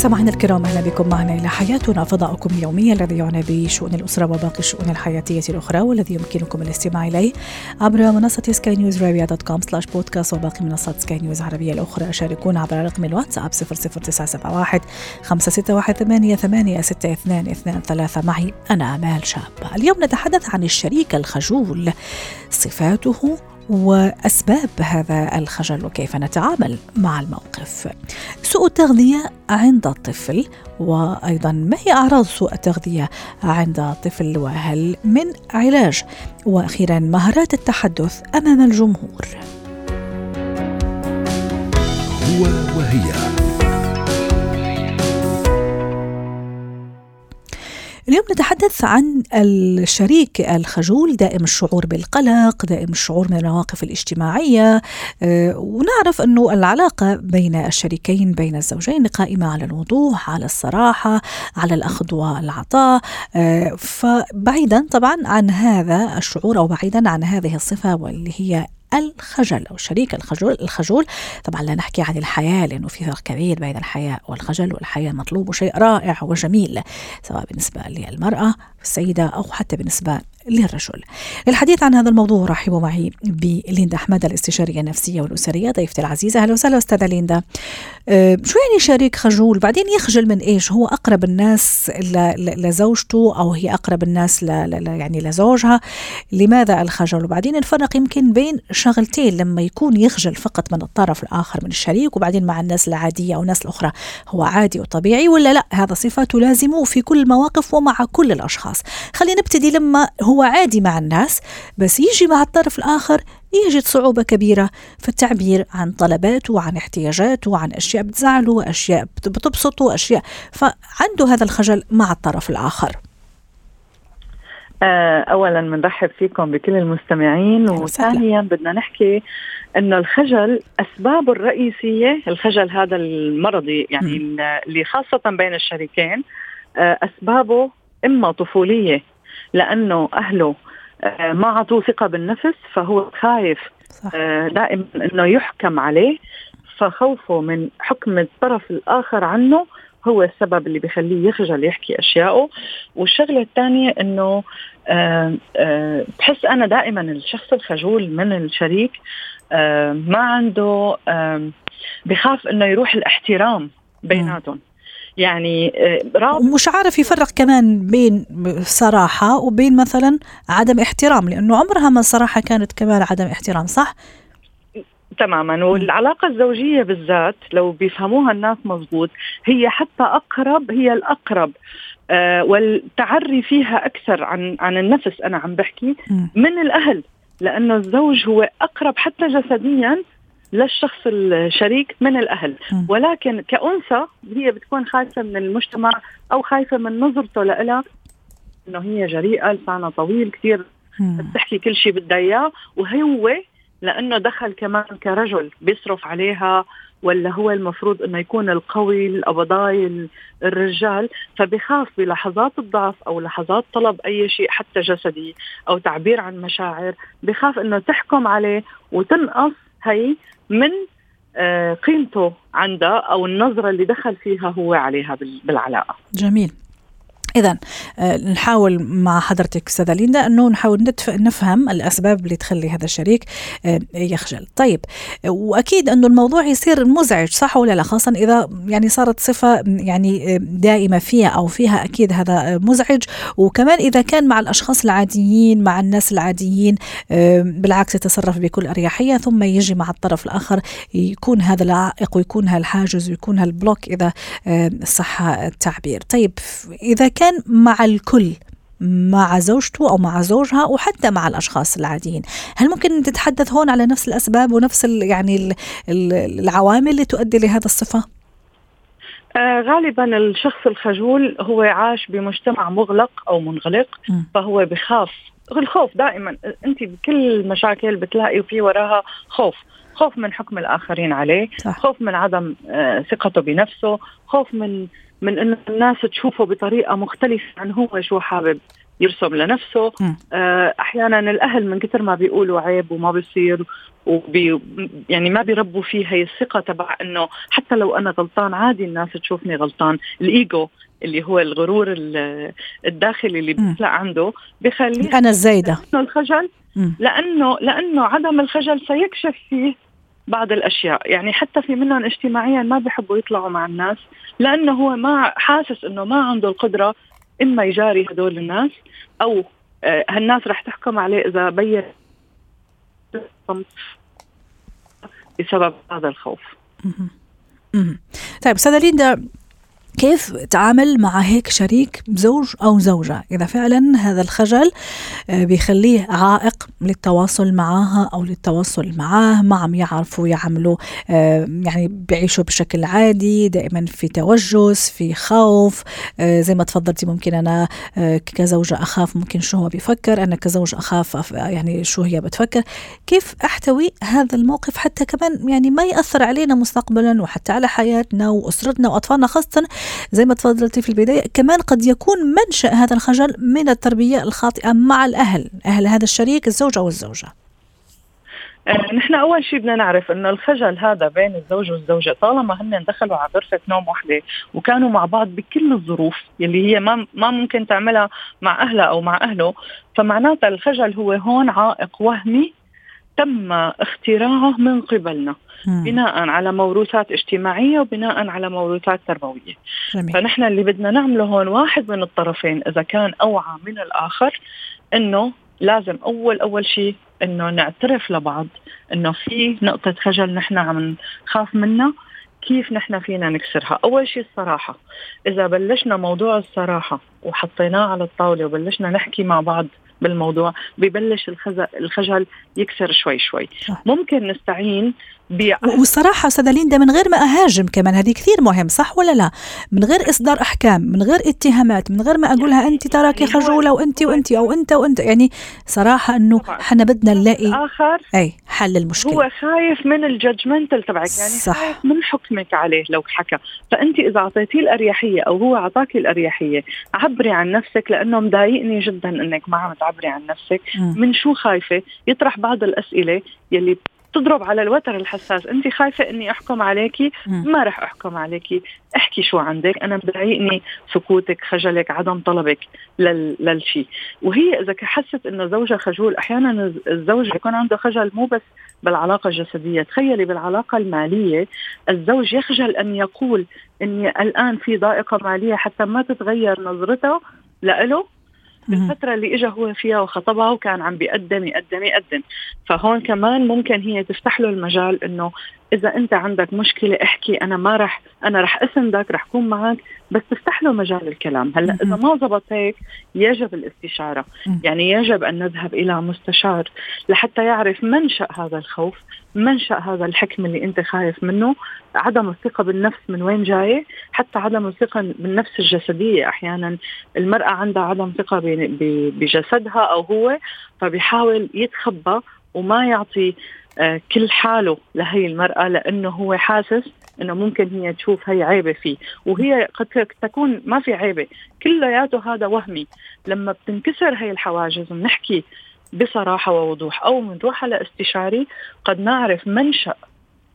مستمعينا الكرام أهلا بكم معنا إلى حياتنا فضاؤكم اليومي الذي يعنى بشؤون الأسرة وباقي الشؤون الحياتية الأخرى والذي يمكنكم الاستماع إليه عبر منصة سكاي نيوز dot com slash podcast وباقي منصات سكاي نيوز العربية الأخرى. شاركونا عبر رقم الواتساب 00971 561 8 6 2 2 3 معي أنا آمال شاب. اليوم نتحدث عن الشريك الخجول صفاته وأسباب هذا الخجل وكيف نتعامل مع الموقف. سوء التغذية عند الطفل وأيضا ما هي أعراض سوء التغذية عند الطفل وهل من علاج؟ وأخيرا مهارات التحدث أمام الجمهور. هو وهي اليوم نتحدث عن الشريك الخجول دائم الشعور بالقلق دائم الشعور من المواقف الاجتماعية. آه، ونعرف أنه العلاقة بين الشريكين بين الزوجين قائمة على الوضوح على الصراحة على الأخذ والعطاء. آه، فبعيدا طبعا عن هذا الشعور أو بعيدا عن هذه الصفة واللي هي الخجل أو الشريك الخجول الخجول. طبعا لا نحكي عن الحياة لأنه في فرق كبير بين الحياة والخجل والحياة مطلوب شيء رائع وجميل سواء بالنسبة للمرأة السيدة أو حتى بالنسبة للرجل. للحديث عن هذا الموضوع رحبوا معي بليندا أحمد الاستشارية النفسية والأسرية. ضيفتي العزيزة أهلا وسهلا أستاذة ليندا. شو يعني شريك خجول؟ بعدين يخجل من إيش؟ هو أقرب الناس لزوجته أو هي أقرب الناس ل يعني لزوجها؟ لماذا الخجل؟ وبعدين نفرق يمكن بين شغلتين لما يكون يخجل فقط من الطرف الآخر من الشريك وبعدين مع الناس العادية أو الناس الأخرى هو عادي وطبيعي ولا لا؟ هذا صفة تلازمه في كل المواقف ومع كل الأشخاص. خلينا نبتدي لما هو عادي مع الناس بس يجي مع الطرف الآخر يجد صعوبة كبيرة في التعبير عن طلباته وعن احتياجاته وعن أشياء بتزعله وأشياء بتبسطه وأشياء. فعنده هذا الخجل مع الطرف الآخر. آه، اولا بنرحب فيكم بكل المستمعين وثانيا بدنا نحكي إنه الخجل اسبابه الرئيسية الخجل هذا المرضي يعني. اللي خاصة بين الشريكين آه، أسبابه إما طفولية لأنه أهله آه، ما اعطوه ثقة بالنفس فهو خايف صح. دائما إنه يحكم عليه. فخوفه من حكم الطرف الآخر عنه هو السبب اللي بخليه يخجل يحكي اشيائه والشغلة الثانية إنه آه آه بحس أنا دائما الشخص الخجول من الشريك آه ما عنده بخاف إنه يروح الاحترام بيناتهم. يعني راب مش عارف يفرق كمان بين صراحة وبين مثلا عدم احترام لأنه عمرها ما الصراحة كانت كمان عدم احترام صح؟ تماما. والعلاقة الزوجية بالذات لو بيفهموها الناس مزبوط هي حتى أقرب هي الأقرب آه والتعري فيها أكثر عن عن النفس أنا عم بحكي من الأهل لأنه الزوج هو أقرب حتى جسديا للشخص الشريك من الأهل. ولكن كأنثى هي بتكون خايفة من المجتمع أو خايفة من نظرته لها إنه هي جريئة لسانها طويل كثير بتحكي كل شيء بدها إياه. وهو لأنه دخل كمان كرجل بيصرف عليها ولا هو المفروض إنه يكون القوي القبضاي الرجال. فبخاف بلحظات الضعف أو لحظات طلب أي شيء حتى جسدي أو تعبير عن مشاعر. بخاف إنه تحكم عليه وتنقص هي من آه، قيمته عندها أو النظرة اللي دخل فيها هو عليها بالعلاقة. جميل. إذا آه، نحاول مع حضرتك أستاذة ليندا أنه نحاول نفهم الأسباب اللي تخلي هذا الشريك آه، يخجل. طيب وأكيد أنه الموضوع يصير مزعج صح ولا لا؟ خاصة إذا يعني صارت صفة يعني آه، دائمة فيها أو فيها أكيد هذا مزعج. وكمان إذا كان مع الأشخاص العاديين مع الناس العاديين بالعكس يتصرف بكل أريحية ثم يجي مع الطرف الآخر يكون هذا العائق ويكون هالحاجز ويكون هالبلوك إذا صح التعبير. طيب إذا كان مع الكل مع زوجته أو مع زوجها وحتى مع الأشخاص العاديين هل ممكن تتحدث هون على نفس الأسباب ونفس يعني العوامل اللي تؤدي لهذا الصفة آه غالبا الشخص الخجول هو عاش بمجتمع مغلق أو منغلق م. فهو بخاف الخوف دائما أنت بكل المشاكل بتلاقي في وراها خوف خوف من حكم الآخرين عليه صح. خوف من عدم آه، ثقته بنفسه خوف من من إنه الناس تشوفه بطريقة مختلفة عن هو شو حابب يرسم لنفسه. آه، أحيانا الأهل من كثر ما بيقولوا عيب وما بيصير وبي يعني ما بيربوا فيه هي الثقة تبع إنه حتى لو أنا غلطان عادي الناس تشوفني غلطان. الإيجو اللي هو الغرور الداخلي اللي بيطلع عنده بخليه أنا الزايده الخجل لأنه لأنه عدم الخجل سيكشف فيه بعض الأشياء. يعني حتى في منهم اجتماعيا ما بيحبوا يطلعوا مع الناس لأنه هو ما حاسس إنه ما عنده القدرة إما يجاري هدول الناس أو آه، هالناس رح تحكم عليه إذا بين بسبب هذا الخوف. طيب استاذه ليندا كيف تعامل مع هيك شريك زوج أو زوجة؟ إذا فعلا هذا الخجل آه، بيخليه عائق للتواصل معها أو للتواصل معاه. ما عم يعرفوا يعملوا آه، يعني بيعيشوا بشكل عادي دائما في توجس في خوف. آه، زي ما تفضلتي ممكن أنا كزوجة أخاف ممكن شو هو بيفكر أنا كزوج أخاف يعني شو هي بتفكر. كيف أحتوي هذا الموقف حتى كمان يعني ما يأثر علينا مستقبلا وحتى على حياتنا وأسرتنا وأطفالنا خاصة زي ما تفضلتي في البداية كمان قد يكون منشأ هذا الخجل من التربية الخاطئة مع الأهل أهل هذا الشريك الزوج أو الزوجة آه، نحن أول شيء بدنا نعرف إنه الخجل هذا بين الزوج والزوجة طالما هن دخلوا على غرفة نوم وحدة وكانوا مع بعض بكل الظروف يلي هي ما ما ممكن تعملها مع أهلها أو مع أهله فمعناتها الخجل هو هون عائق وهمي تم اختراعه من قبلنا بناء على موروثات اجتماعية وبناء على موروثات تربوية. جميل. فنحن اللي بدنا نعمله هون واحد من الطرفين إذا كان أوعى من الآخر إنه لازم أول أول شيء إنه نعترف لبعض إنه في نقطة خجل نحن عم نخاف منها كيف نحن فينا نكسرها. أول شيء الصراحة إذا بلشنا موضوع الصراحة وحطيناه على الطاولة وبلشنا نحكي مع بعض بالموضوع ببلش الخجل يكسر شوي شوي. ممكن نستعين والصراحه أستاذة ليندا من غير ما أهاجم كمان هذه كثير مهم صح ولا لا؟ من غير إصدار أحكام من غير اتهامات من غير ما أقولها انت تراكي يعني خجولة وانت وانت أو أنت وأنت يعني صراحة إنه إحنا بدنا نلاقي اخر أي حل المشكلة هو خايف من ال judgmental تبعك يعني صح. خايف من حكمك عليه لو حكى. فانت إذا أعطيتيه الأريحية أو هو أعطاكي الأريحية عبري عن نفسك لأنه مضايقني جدا إنك ما عم تعبري عن نفسك. م. من شو خايفة؟ يطرح بعض الأسئلة يلي تضرب على الوتر الحساس. انت خايفة اني احكم عليكي؟ ما رح احكم عليكي. احكي شو عندك. أنا بضايقني سكوتك خجلك عدم طلبك لل... للشيء وهي إذا حست إنه زوجها خجول أحيانا الزوج يكون عنده خجل مو بس بالعلاقة الجسدية. تخيلي بالعلاقة المالية الزوج يخجل أن يقول إني الآن في ضائقة مالية حتى ما تتغير نظرته لإله بالفترة اللي اجى هو فيها وخطبها وكان عم بيقدم يقدم يقدم. فهون كمان ممكن هي تفتح له المجال إنه إذا أنت عندك مشكلة احكي أنا ما رح أنا رح أسندك رح أكون معك بس تفتح له مجال الكلام. هلأ إذا ما زبط هيك يجب الاستشارة. يعني يجب أن نذهب إلى مستشار لحتى يعرف منشأ هذا الخوف منشأ هذا الحكم اللي أنت خايف منه عدم الثقة بالنفس من وين جاية حتى عدم الثقة بالنفس الجسدية. أحيانا المرأة عندها عدم ثقة بجسدها أو هو فبيحاول يتخبى وما يعطي آه، كل حاله لهي المرأة لأنه هو حاسس أنه ممكن هي تشوف هي عيبة فيه. وهي قد تكون ما في عيبة. كلياته هذا وهمي. لما بتنكسر هي الحواجز ونحكي بصراحة ووضوح أو بنروح على استشاري قد نعرف منشأ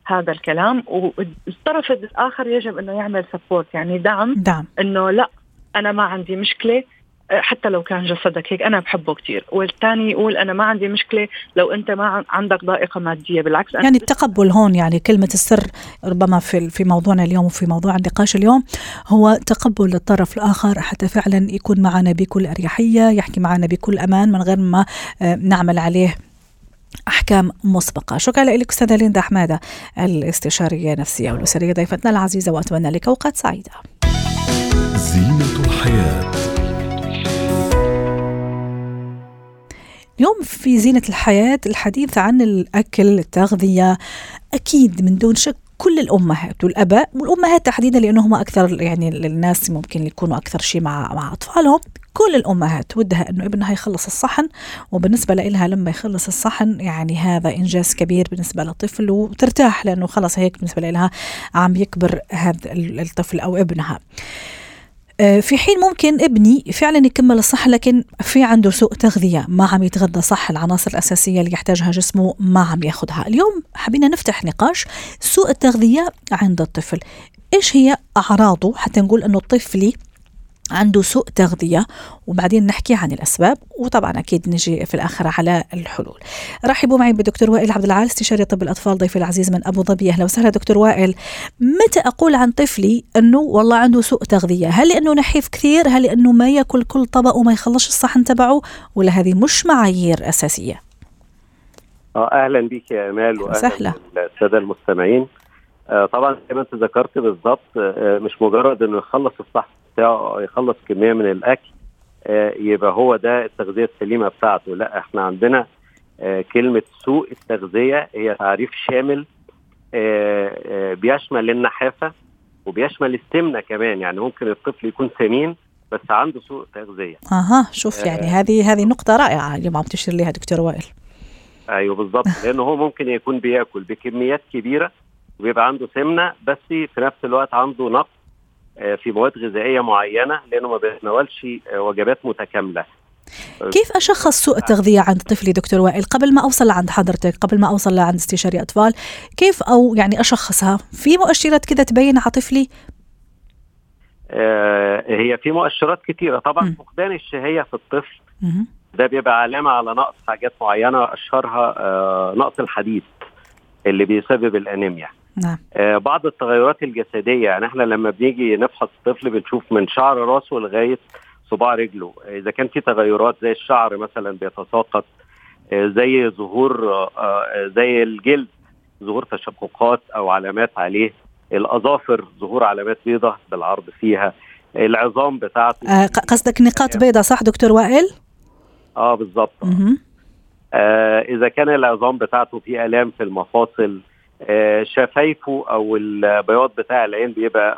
هذا الكلام. والطرف الآخر يجب أنه يعمل سبورت يعني دعم. دعم. أنه لا أنا ما عندي مشكلة. حتى لو كان جسدك هيك أنا بحبه كثير والثاني يقول أنا ما عندي مشكلة لو أنت ما عندك ضائقة مادية بالعكس أنا يعني التقبل هون يعني كلمة السر ربما في في موضوعنا اليوم وفي موضوع النقاش اليوم هو تقبل الطرف الآخر حتى فعلا يكون معنا بكل أريحية يحكي معنا بكل أمان من غير ما آه، نعمل عليه أحكام مسبقة. شكرا لك أستاذة ليندا حمادة الاستشارية النفسية والأسرية ضيفتنا العزيزة وأتمنى لك أوقات سعيدة. اليوم في زينة الحياة الحديث عن الأكل التغذية أكيد من دون شك كل الأمهات والأباء والأمهات تحديدا لانهم أكثر يعني الناس ممكن يكونوا أكثر شيء مع مع أطفالهم كل الأمهات ودها إنه ابنها يخلص الصحن وبالنسبة لها لما يخلص الصحن يعني هذا إنجاز كبير بالنسبة للطفل وترتاح لأنه خلص هيك بالنسبة لها عم يكبر هذا الطفل أو ابنها. آه، في حين ممكن ابني فعلا يكمل الصح لكن في عنده سوء تغذية ما عم يتغذى صح العناصر الأساسية اللي يحتاجها جسمه ما عم ياخذها اليوم حبينا نفتح نقاش سوء التغذية عند الطفل. إيش هي أعراضه؟ حتى نقول أنه طفلي عنده سوء تغذية وبعدين نحكي عن الأسباب وطبعا أكيد نجي في الآخر على الحلول. رحبوا معي بدكتور وائل عبد العال استشاري طب الأطفال ضيفي العزيز من أبو ظبي. أهلا وسهلا دكتور وائل. متى أقول عن طفلي أنه والله عنده سوء تغذية؟ هل لأنه نحيف كثير؟ هل لأنه ما يأكل كل طبق وما يخلص الصحن تبعه؟ ولا هذه مش معايير أساسية؟ آه أهلا بك يا إمال واهلا سهلة. بالساده المستمعين. آه طبعا زي ما أنت ذكرت بالظبط آه مش مجرد إنه يخلص الصح بتاعه يخلص كمية من الأكل آه يبقى هو ده التغذية السليمة بتاعته. لا إحنا عندنا آه كلمة سوء التغذية هي تعريف شامل آه بيشمل النحافة وبيشمل السمنة كمان. يعني ممكن الطفل يكون سمين بس عنده سوء تغذية. أها شوف يعني هذه هذه نقطة رائعة اليوم عم تشير لها دكتور وائل. أيوه بالظبط لأنه هو ممكن يكون بياكل بكميات كبيرة وبيبقى عنده سمنة بس في نفس الوقت عنده نقص في مواد غذائية معينة لأنه ما بيتناولش آه، وجبات متكاملة. كيف أشخص سوء التغذية عند طفلي دكتور وائل؟ قبل ما أوصل لعند حضرتك قبل ما أوصل لعند استشاري أطفال كيف أو يعني أشخصها؟ في مؤشرات كذا تبين على طفلي؟ آه، هي في مؤشرات كتيرة. طبعا. فقدان الشهية في الطفل. ده بيبقى علامة على نقص حاجات معينة أشهرها آه، نقص الحديد اللي بيسبب الأنيميا. نعم. آه، بعض التغيرات الجسدية يعني إحنا لما بنيجي نفحص الطفل بنشوف من شعر راسه لغاية صباع رجله. إذا كان في تغيرات زي الشعر مثلا بيتساقط آه، زي ظهور آه، آه، زي الجلد ظهور تشققات أو علامات عليه. الأظافر ظهور علامات بيضاء بالعرض فيها. العظام بتاعته. آه، قصدك نقاط بيضاء صح دكتور وائل؟ آه بالظبط. آه إذا كان العظام بتاعته في آلام في المفاصل شفايفه أو البياض بتاع العين بيبقى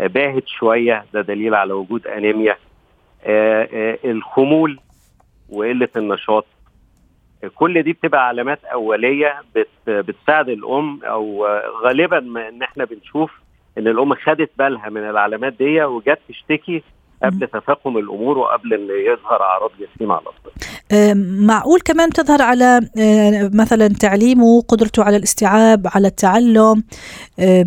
آه باهت شوية. ده دليل على وجود أنيميا. آه آه الخمول وقلة النشاط. آه، كل دي بتبقى علامات أولية بت بتساعد الأم أو آه، غالبا ما إن إحنا بنشوف إن الأم خدت بالها من العلامات دي وجت تشتكي قبل تفاقم الأمور وقبل إن يظهر أعراض جسيمة على الطفل آه، معقول كمان تظهر على آه، مثلا تعليمه قدرته على الاستيعاب على التعلم آه،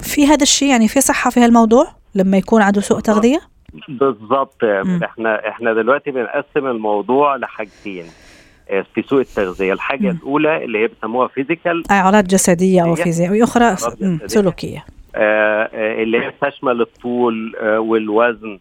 في هذا الشيء يعني في صحة في هالموضوع لما يكون عنده سوء تغذية بالظبط. إحنا إحنا دلوقتي بنقسم الموضوع لحاجتين آه، في سوء التغذية الحاجة مم. الأولى اللي هي بيسموها فيزيكال هي فيزيائية وأخرى أعراض مم، جسدية. سلوكية اللي هي بتشمل الطول آه، والوزن آه،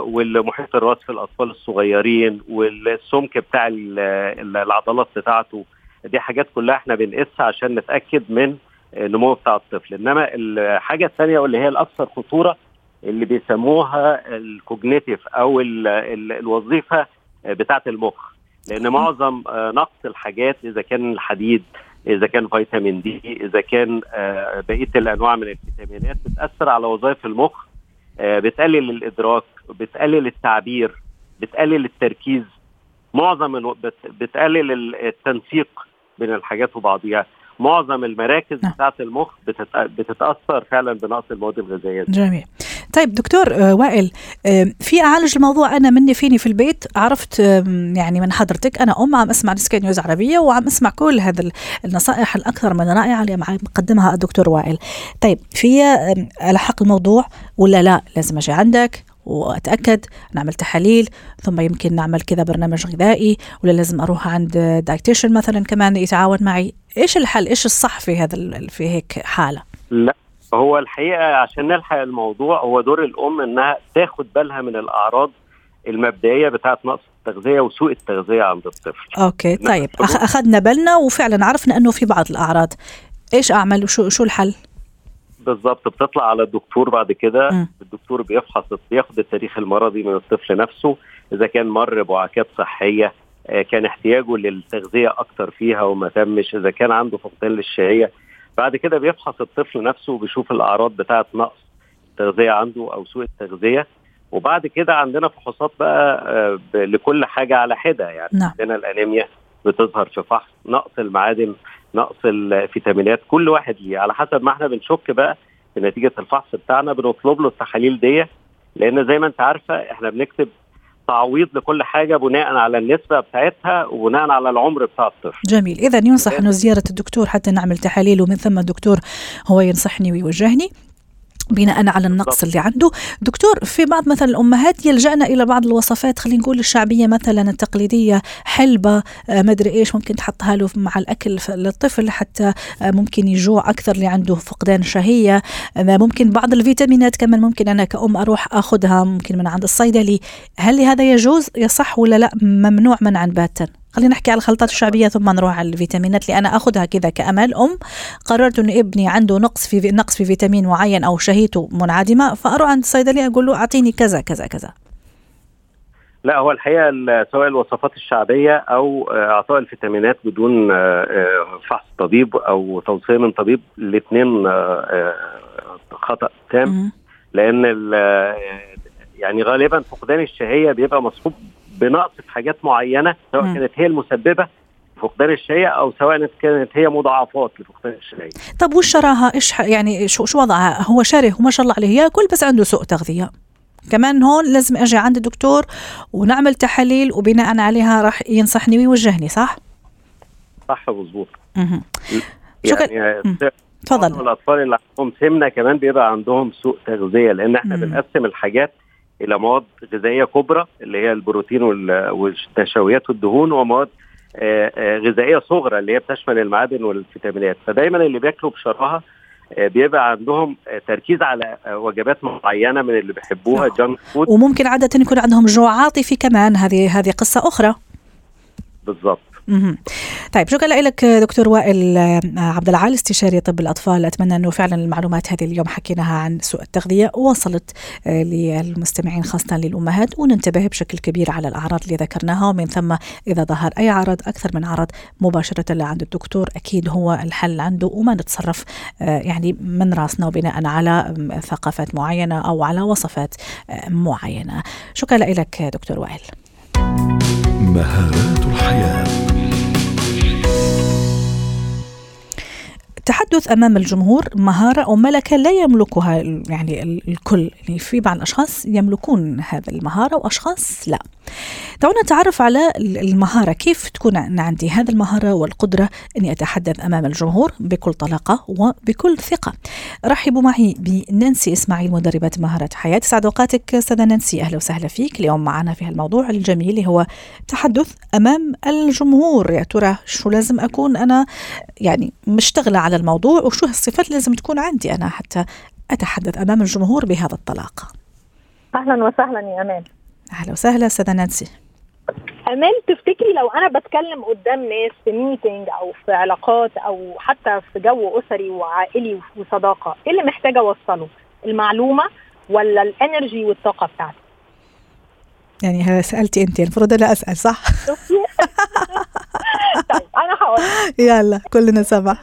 والمحيط الرأس في الأطفال الصغيرين والسمك بتاع ال- ال- العضلات بتاعته دي حاجات كلها إحنا بنقيسها عشان نتأكد من النمو بتاع الطفل. إنما الحاجة الثانية واللي هي الأكثر خطورة اللي بيسموها الكوجنيتيف أو ال ال الوظيفة بتاعة المخ. لأن معظم آه، نقص الحاجات إذا كان الحديد إذا كان فيتامين دي إذا كان آه، بقية الأنواع من الفيتامينات بتأثر على وظائف المخ آه، بتقلل الإدراك بتقلل التعبير بتقلل التركيز معظم. بتقلل ال- التنسيق بين الحاجات وبعضها معظم المراكز نعم. بتاعة المخ بتت... بتتأثر فعلا بنقص المواد الغذائية دي. جميل طيب دكتور آه، وائل في أعالج الموضوع أنا مني فيني في البيت؟ عرفت يعني من حضرتك أنا أم عم أسمع سكاي نيوز عربية وعم أسمع كل هذا ال- النصائح الأكثر من رائعة اللي عم يقدمها الدكتور وائل. طيب في الحق الموضوع ولا لا؟ لازم أجي عندك وأتأكد نعمل تحاليل ثم يمكن نعمل كذا برنامج غذائي ولا لازم أروح عند dietitian مثلا كمان يتعاون معي؟ إيش الحل؟ إيش الصح في هذا في هيك حالة؟ لا. هو الحقيقة عشان نلحق الموضوع هو دور الأم إنها تاخد بالها من الأعراض المبدئية بتاعه نقص التغذية وسوء التغذية عند الطفل أوكي. طيب أخذنا بالنا وفعلا عرفنا إنه في بعض الأعراض إيش أعمل وشو شو الحل بالظبط بتطلع على الدكتور بعد كده. الدكتور بيفحص بياخد التاريخ المرضي من الطفل نفسه إذا كان مر بوعكات صحية آه، كان احتياجه للتغذية أكتر فيها وما تمش إذا كان عنده فقدان للشهيه بعد كده بيفحص الطفل نفسه وبيشوف الأعراض بتاعه نقص التغذية عنده أو سوء التغذية. وبعد كده عندنا فحوصات بقى آه، لكل حاجة على حدة يعني. نعم. عندنا الأنيميا بتظهر في فحص نقص المعادن نقص الفيتامينات كل واحد ليه. على حسب ما إحنا بنشك بقى بنتيجه الفحص بتاعنا بنطلب له التحاليل دي لأن زي ما انت عارفة إحنا بنكتب تعويض لكل حاجة بناء على النسبة بتاعتها وبناء على العمر بتاع الطفل. جميل. إذا ينصح أنه زيارة الدكتور حتى نعمل تحاليل ومن ثم الدكتور هو ينصحني ويوجهني. بناء على النقص اللي عنده. دكتور في بعض مثلا الأمهات يلجأنا إلى بعض الوصفات خلينا نقول الشعبية مثلا التقليدية حلبة آه، مدري إيش ممكن تحطها له مع الأكل للطفل حتى آه، ممكن يجوع أكثر اللي عنده فقدان شهية. آه، ممكن بعض الفيتامينات كمان ممكن أنا كأم أروح أخذها ممكن من عند الصيدلي. هل هذا يجوز يصح ولا لا؟ ممنوع منعا باتا. خلينا نحكي على الخلطات الشعبية ثم نروح على الفيتامينات اللي أنا أخذها كذا كأمل. أم قررت انه ابني عنده نقص في نقص في فيتامين معين أو شهيته منعدمة فاروح عند الصيدلية أقول له أعطيني كذا كذا كذا. لا هو الحقيقة ال- سواء الوصفات الشعبية أو آه، أعطاء الفيتامينات بدون آه، آه، فحص طبيب أو توصية من طبيب الاثنين خطأ تام. لأن آه، يعني غالبا فقدان الشهية بيبقى مصحوب بنقص في حاجات معينة سواء. كانت هي المسببة فقدان الشهيه أو سواء كانت هي مضاعفات لفقدان الشهيه طب وش شراها إيش يعني شو شو وضعها هو شره وما شاء الله عليه ياكل بس عنده سوء تغذية كمان هون لازم أجي عند الدكتور ونعمل تحاليل وبناء عليها راح ينصحني ويوجهني صح؟ صح مظبوط مهم. شكرا. يعني تفضل الاطفال اللي عندهم سمنة كمان بيبقى عندهم سوء تغذية لأن إحنا. بنقسم الحاجات إلى مواد غذائية كبرى اللي هي البروتين وال- والنشويات والدهون ومواد آه، آه، غذائية صغرى اللي هي بتشمل المعادن والفيتامينات فدايما اللي بياكلوا بشراهة آه، بيبقى عندهم تركيز على وجبات معينة من اللي بيحبوها نعم. جانك فود وممكن عادة يكون عندهم جوع عاطفي كمان هذه هذه قصة أخرى بالظبط. طيب شكرا لك دكتور وائل آه، عبد العال استشاري طب الأطفال؟ أتمنى أنه فعلا المعلومات هذه اليوم حكيناها عن سوء التغذية وصلت آه، للمستمعين خاصة للأمهات وننتبه بشكل كبير على الأعراض اللي ذكرناها. ومن ثم إذا ظهر أي عرض أكثر من عرض مباشرة لعند الدكتور أكيد هو الحل عنده وما نتصرف آه، يعني من راسنا وبناء على ثقافات معينة أو على وصفات معينة. شكرا لك دكتور وائل. مهارات الحياة. التحدث أمام الجمهور مهارة أو ملكة لا يملكها يعني ال- الكل. يعني في بعض الأشخاص يملكون هذه المهارة وأشخاص لا. دعونا نتعرف على ال- المهارة. كيف تكون عن- عندي هذه المهارة والقدرة أني أتحدث أمام الجمهور بكل طلاقة وبكل ثقة؟ رحبوا معي بنانسي إسماعيل مدربة مهارات حياة. تسعد أوقاتك أستاذة نانسي. أهلا وسهلا فيك. اليوم معنا في الموضوع الجميل اللي هو تحدث أمام الجمهور. يا ترى شو لازم أكون أنا؟ يعني مشتغلة على الموضوع وشو الصفات اللي لازم تكون عندي أنا حتى أتحدث أمام الجمهور بهذا الطلاق. أهلا وسهلا يا آمال أهلا وسهلا أستاذة نانسي. آمال تفتكري لو أنا بتكلم قدام ناس في meeting أو في علاقات أو حتى في جو أسري وعائلي وصداقة إيه اللي محتاجه أوصله؟ المعلومة ولا ال energy والطاقة بتاعتي؟ يعني هذا سألتي أنت المفروض أنا أسأل صح؟ طيب أنا هقول. يلا قلنا المعلومه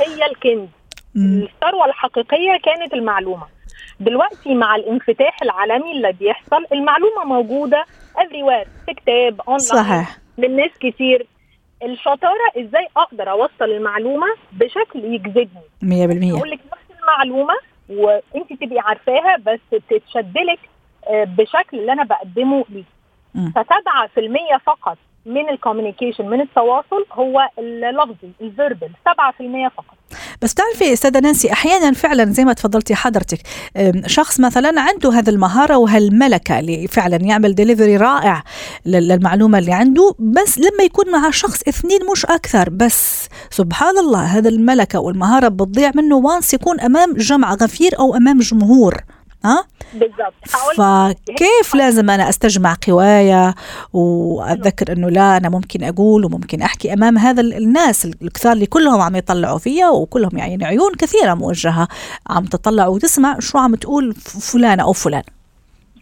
هي الكنز. الثروة الحقيقية كانت المعلومة. دلوقتي مع الانفتاح العالمي اللي بيحصل المعلومة موجودة everywhere في كتاب اونلاين صحيح. من ناس كتير. الشطارة إزاي أقدر أوصل المعلومة بشكل يجذبني؟ مية بالمية. أقول لك نفس المعلومة وأنت تبقي عارفاها بس تتشدلك آه، بشكل اللي أنا بقدمه في المية فقط من ال communication من التواصل هو اللفظي ال verbal 7% فقط. بس تعرفي أستاذة نانسي أحيانا فعلا زي ما تفضلتي حضرتك شخص مثلا عنده هذه المهارة وهالملكة اللي فعلا يعمل ديليفري رائع لل- للمعلومة اللي عنده بس لما يكون مع شخص اثنين مش أكثر بس سبحان الله هذا الملكة والمهارة بتضيع منه و once يكون أمام جمع غفير أو أمام جمهور. ها؟ بالظبط هقول فكيف لازم أنا أستجمع قوايا وأتذكر إنه لا أنا ممكن أقول وممكن أحكي أمام هذا ال- الناس الكثار اللي كلهم عم يطلعوا فيا وكلهم يعني عيون كثيرة موجهة عم تطلع وتسمع شو عم تقول فلانه أو فلان.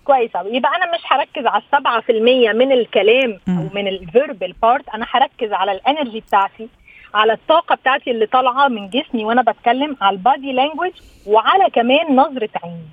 كويس. يبقى أنا مش هركز على السبعة في المية من الكلام. أو من ال verbal part أنا هركز على ال energy بتاعتي على الطاقة بتاعتي اللي طالعة من جسمي وأنا بتكلم على ال body language وعلى كمان نظرة عيني.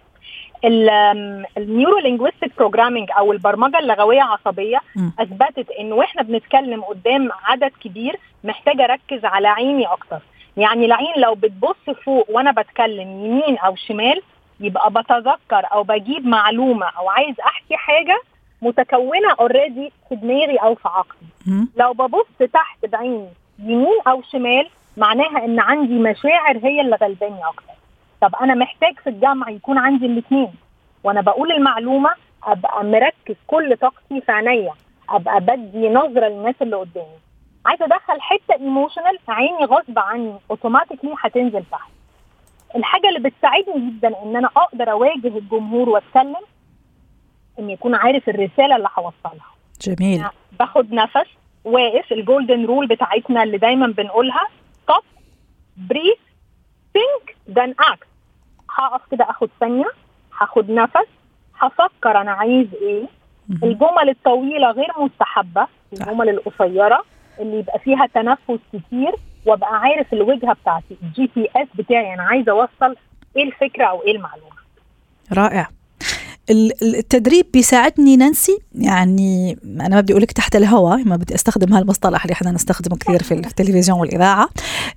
ال neuro linguistic programming أو البرمجة اللغوية عصبية. أثبتت انه وإحنا بنتكلم قدام عدد كبير محتاجه أركز على عيني أكتر يعني العين لو بتبص فوق وأنا بتكلم يمين أو شمال يبقى بتذكر أو بجيب معلومة أو عايز أحكي حاجة متكونة already في دماغي أو في عقلي. لو ببص تحت بعيني يمين أو شمال معناها إن عندي مشاعر هي اللي غلباني أكتر طب أنا محتاج في الجمع يكون عندي الاثنين وأنا بقول المعلومة أبقى مركز كل طاقتي في عينيا. أبقى بدي نظرة للناس اللي قدامي. عايزة أدخل حتة emotional عيني غصب عني automatically هتنزل تحت. الحاجة اللي بتساعدني جدا إن أنا أقدر أواجه الجمهور وأتكلم إن يكون عارف الرسالة اللي هوصلها. جميل. باخد نفس واقف ال golden rule بتاعتنا اللي دايما بنقولها stop breathe think then act هقف كده اخد ثانية هاخد نفس هفكر أنا عايز إيه. الجمل الطويلة غير مستحبة الجمل القصيرة اللي يبقى فيها تنفس كتير وأبقى عارف الوجهة بتاعتي ال GPS بتاعي أنا عايزة أوصل إيه الفكرة أو إيه المعلومة. رائع. التدريب بيساعدني نانسي يعني أنا ما بدي أقول لك تحت الهوا ما بدي أستخدم هالمصطلح اللي إحنا نستخدمه كثير في التلفزيون والإذاعة.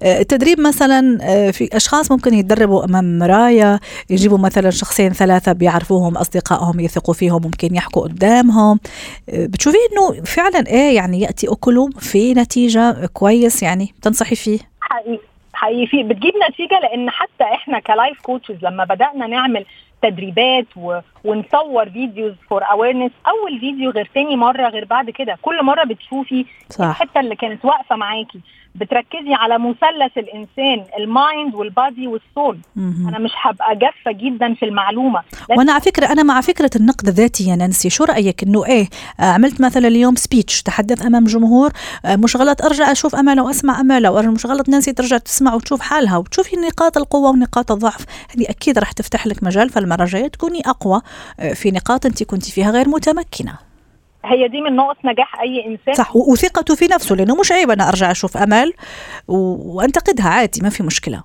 آه، التدريب مثلا آه، في أشخاص ممكن يتدربوا أمام مرايه يجيبوا مثلا شخصين ثلاثة بيعرفوهم أصدقائهم يثقوا فيهم ممكن يحكوا قدامهم. آه، بتشوفي إنه فعلا إيه يعني يأتي اكله في نتيجة كويس يعني تنصحي فيه؟ حقيقي حقيقي بتجيب نتيجة لأن حتى إحنا ك life coaches لما بدأنا نعمل تدريبات و... ونصور videos for awareness أول فيديو غير تاني مرة غير بعد كده. كل مرة بتشوفي صح. الحتة اللي كانت واقفة معاكي. بتركزي على مثلث الإنسان ال mind وال body وال soul. أنا مش هبقى جافة جدا في المعلومة. وأنا على فكرة أنا مع فكرة النقد الذاتي يا نانسي. شو رأيك إنه إيه آه، عملت مثلا اليوم speech تحدث أمام جمهور آه، مش غلط أرجع أشوف آمال وأسمع آمال مش غلط نانسي ترجع تسمع وتشوف حالها وتشوفي نقاط القوة ونقاط الضعف. هذه أكيد راح تفتح لك مجال فالمرة الجاية تكوني أقوى آه، في نقاط أنت كنت فيها غير متمكنة. هي دي من نقط نجاح أي إنسان. صح وثقته في نفسه لأنه مش عيب أنا أرجع أشوف امال و- وأنتقدها عادي ما في مشكلة.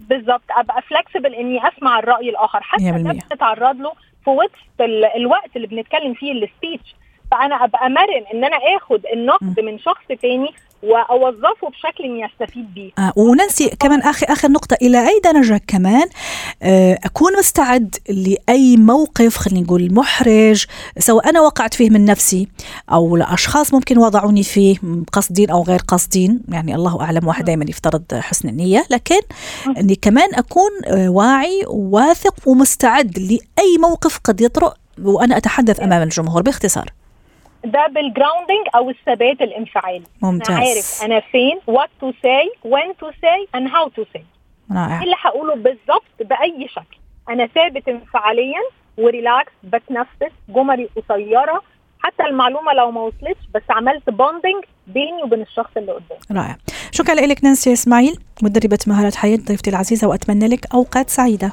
بالظبط أبقى flexible إني أسمع الرأي الآخر. حتى 100%. ده بنتعرض له في وسط ال- الوقت اللي بنتكلم فيه ال speech فأنا أبقى مرن إن أنا آخد النقد من شخص تاني وأوظفه بشكل اني استفيد بيه. آه وننسي كمان اخر آخر نقطة. إلى أي درجة كمان آه أكون مستعد لأي موقف خلينا نقول محرج سواء أنا وقعت فيه من نفسي أو لأشخاص ممكن وضعوني فيه قصدين أو غير قاصدين. يعني الله أعلم واحد دائما يفترض حسن النية. لكن إني كمان أكون آه واعي وواثق ومستعد لأي موقف قد يطرأ وأنا أتحدث أمام الجمهور باختصار. ده بالجراوندنج أو الثبات الإنفعالي. ممتاز. أنا عارف أنا فين what to say when to say and how to say. رائع. إيه اللي هقوله بالظبط بأي شكل. أنا ثابت انفعاليا وريلاكس بتنفس جملي قصيرة. حتى المعلومة لو ما وصلتش بس عملت bonding بيني وبين الشخص اللي قدامي. رائع. شكرا لك نانسي إسماعيل مدربة مهارات حياة ضيفتي العزيزة وأتمنى لك أوقات سعيدة.